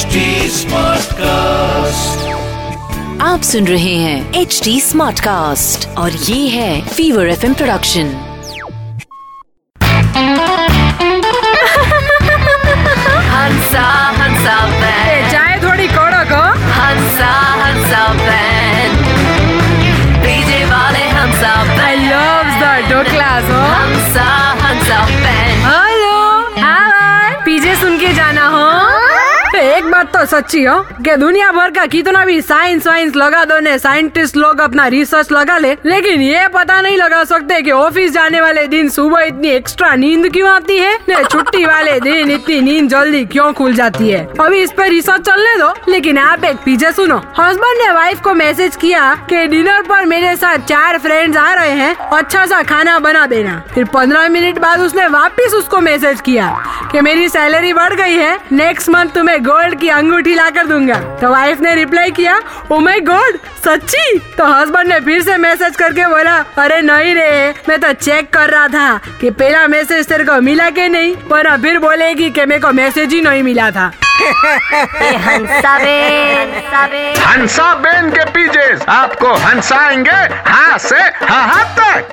HD Smartcast. आप सुन रहे हैं एच डी स्मार्ट कास्ट और ये है फीवर एफ़ प्रोडक्शन हंसा चाय थोड़ी कड़क हो हंसा हंसा बैंड डीजे वाले हंसा आई लव द हो हंसा हंसा हेलो हाय पीछे सुन के जाना हो। एक बात तो सच्ची हो, कि दुनिया भर का कितना भी साइंस वाइंस लगा दो ने साइंटिस्ट लोग अपना रिसर्च लगा ले, लेकिन ये पता नहीं लगा सकते कि ऑफ़िस जाने वाले दिन सुबह इतनी एक्स्ट्रा नींद क्यों आती है? ने, छुट्टी वाले दिन इतनी नींद जल्दी क्यों खुल जाती है? अभी इस पे रिसर्च चलने दो, लेकिन आप एक पीछे सुनो। हस्बैंड ने वाइफ को मैसेज किया कि डिनर पर मेरे साथ चार फ्रेंड्स आ रहे हैं अच्छा सा खाना बना देना। फिर पंद्रह मिनट बाद उसने वापिस उसको मैसेज किया कि मेरी सैलरी बढ़ गई है नेक्स्ट मंथ तुम्हें गोल्ड की अंगूठी ला कर दूँगा। तो वाइफ ने रिप्लाई किया ओ माय गॉड सच्ची? तो हस्बैंड ने फिर से मैसेज करके बोला अरे नहीं रे मैं तो चेक कर रहा था कि पहला मैसेज तेरे को मिला के नहीं? पर फिर बोलेगी कि मेरे को मैसेज ही नहीं मिला था। हंसा बैंड हंसा बेन। के पीछे आपको हंसाएँगे हाँ से हाँ हाँ तक।